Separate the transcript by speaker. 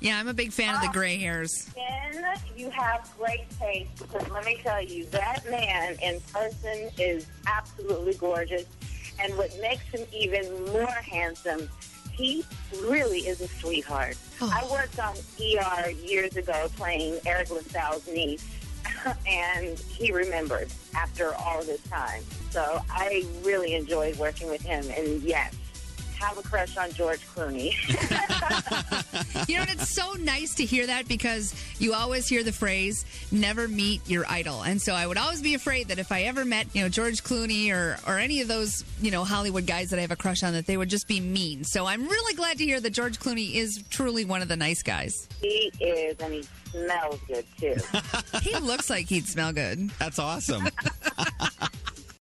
Speaker 1: Yeah, I'm a big fan of the gray hairs.
Speaker 2: Ken, you have great taste because let me tell you, that man in person is absolutely gorgeous. And what makes him even more handsome, he really is a sweetheart. I worked on ER years ago playing Eric LaSalle's niece, and he remembered after all this time. So I really enjoyed working with him. And yes, have a crush on George Clooney.
Speaker 1: You know, and it's so nice to hear that because you always hear the phrase "never meet your idol," and so I would always be afraid that if I ever met, you know, George Clooney or or any of those, you know, Hollywood guys that I have a crush on, that they would just be mean. So I'm really glad to hear that George Clooney is truly one of the nice guys.
Speaker 2: he is, and he smells good too.
Speaker 1: He looks like he'd smell good.
Speaker 3: That's awesome.